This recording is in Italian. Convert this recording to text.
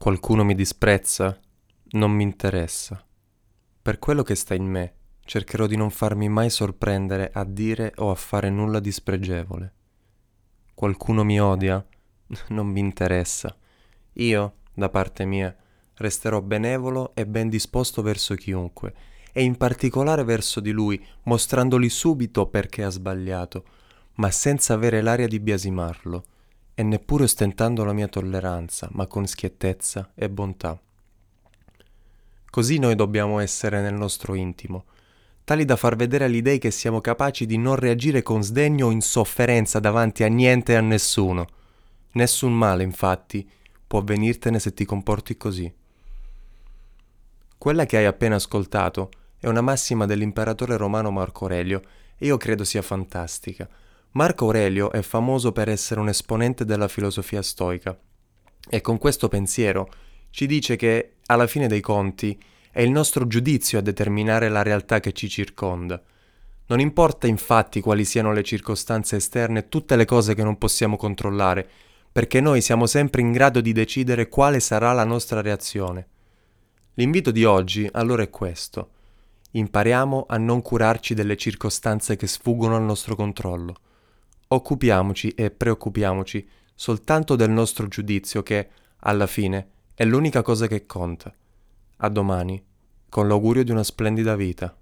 Qualcuno mi disprezza? Non mi interessa. Per quello che sta in me, cercherò di non farmi mai sorprendere a dire o a fare nulla di spregevole. Qualcuno mi odia? Non mi interessa. Io, da parte mia, resterò benevolo e ben disposto verso chiunque, e in particolare verso di lui, mostrandogli subito perché ha sbagliato, ma senza avere l'aria di biasimarlo e neppure ostentando la mia tolleranza, ma con schiettezza e bontà. Così noi dobbiamo essere nel nostro intimo, tali da far vedere agli dei che siamo capaci di non reagire con sdegno o insofferenza davanti a niente e a nessuno. Nessun male, infatti, può venirtene se ti comporti così. Quella che hai appena ascoltato è una massima dell'imperatore romano Marco Aurelio e io credo sia fantastica Marco Aurelio è famoso per essere un esponente della filosofia stoica e con questo pensiero ci dice che, alla fine dei conti, è il nostro giudizio a determinare la realtà che ci circonda. Non importa infatti quali siano le circostanze esterne, tutte le cose che non possiamo controllare, perché noi siamo sempre in grado di decidere quale sarà la nostra reazione. L'invito di oggi allora è questo. Impariamo a non curarci delle circostanze che sfuggono al nostro controllo occupiamoci e preoccupiamoci soltanto del nostro giudizio che, alla fine, è l'unica cosa che conta. A domani, con l'augurio di una splendida vita.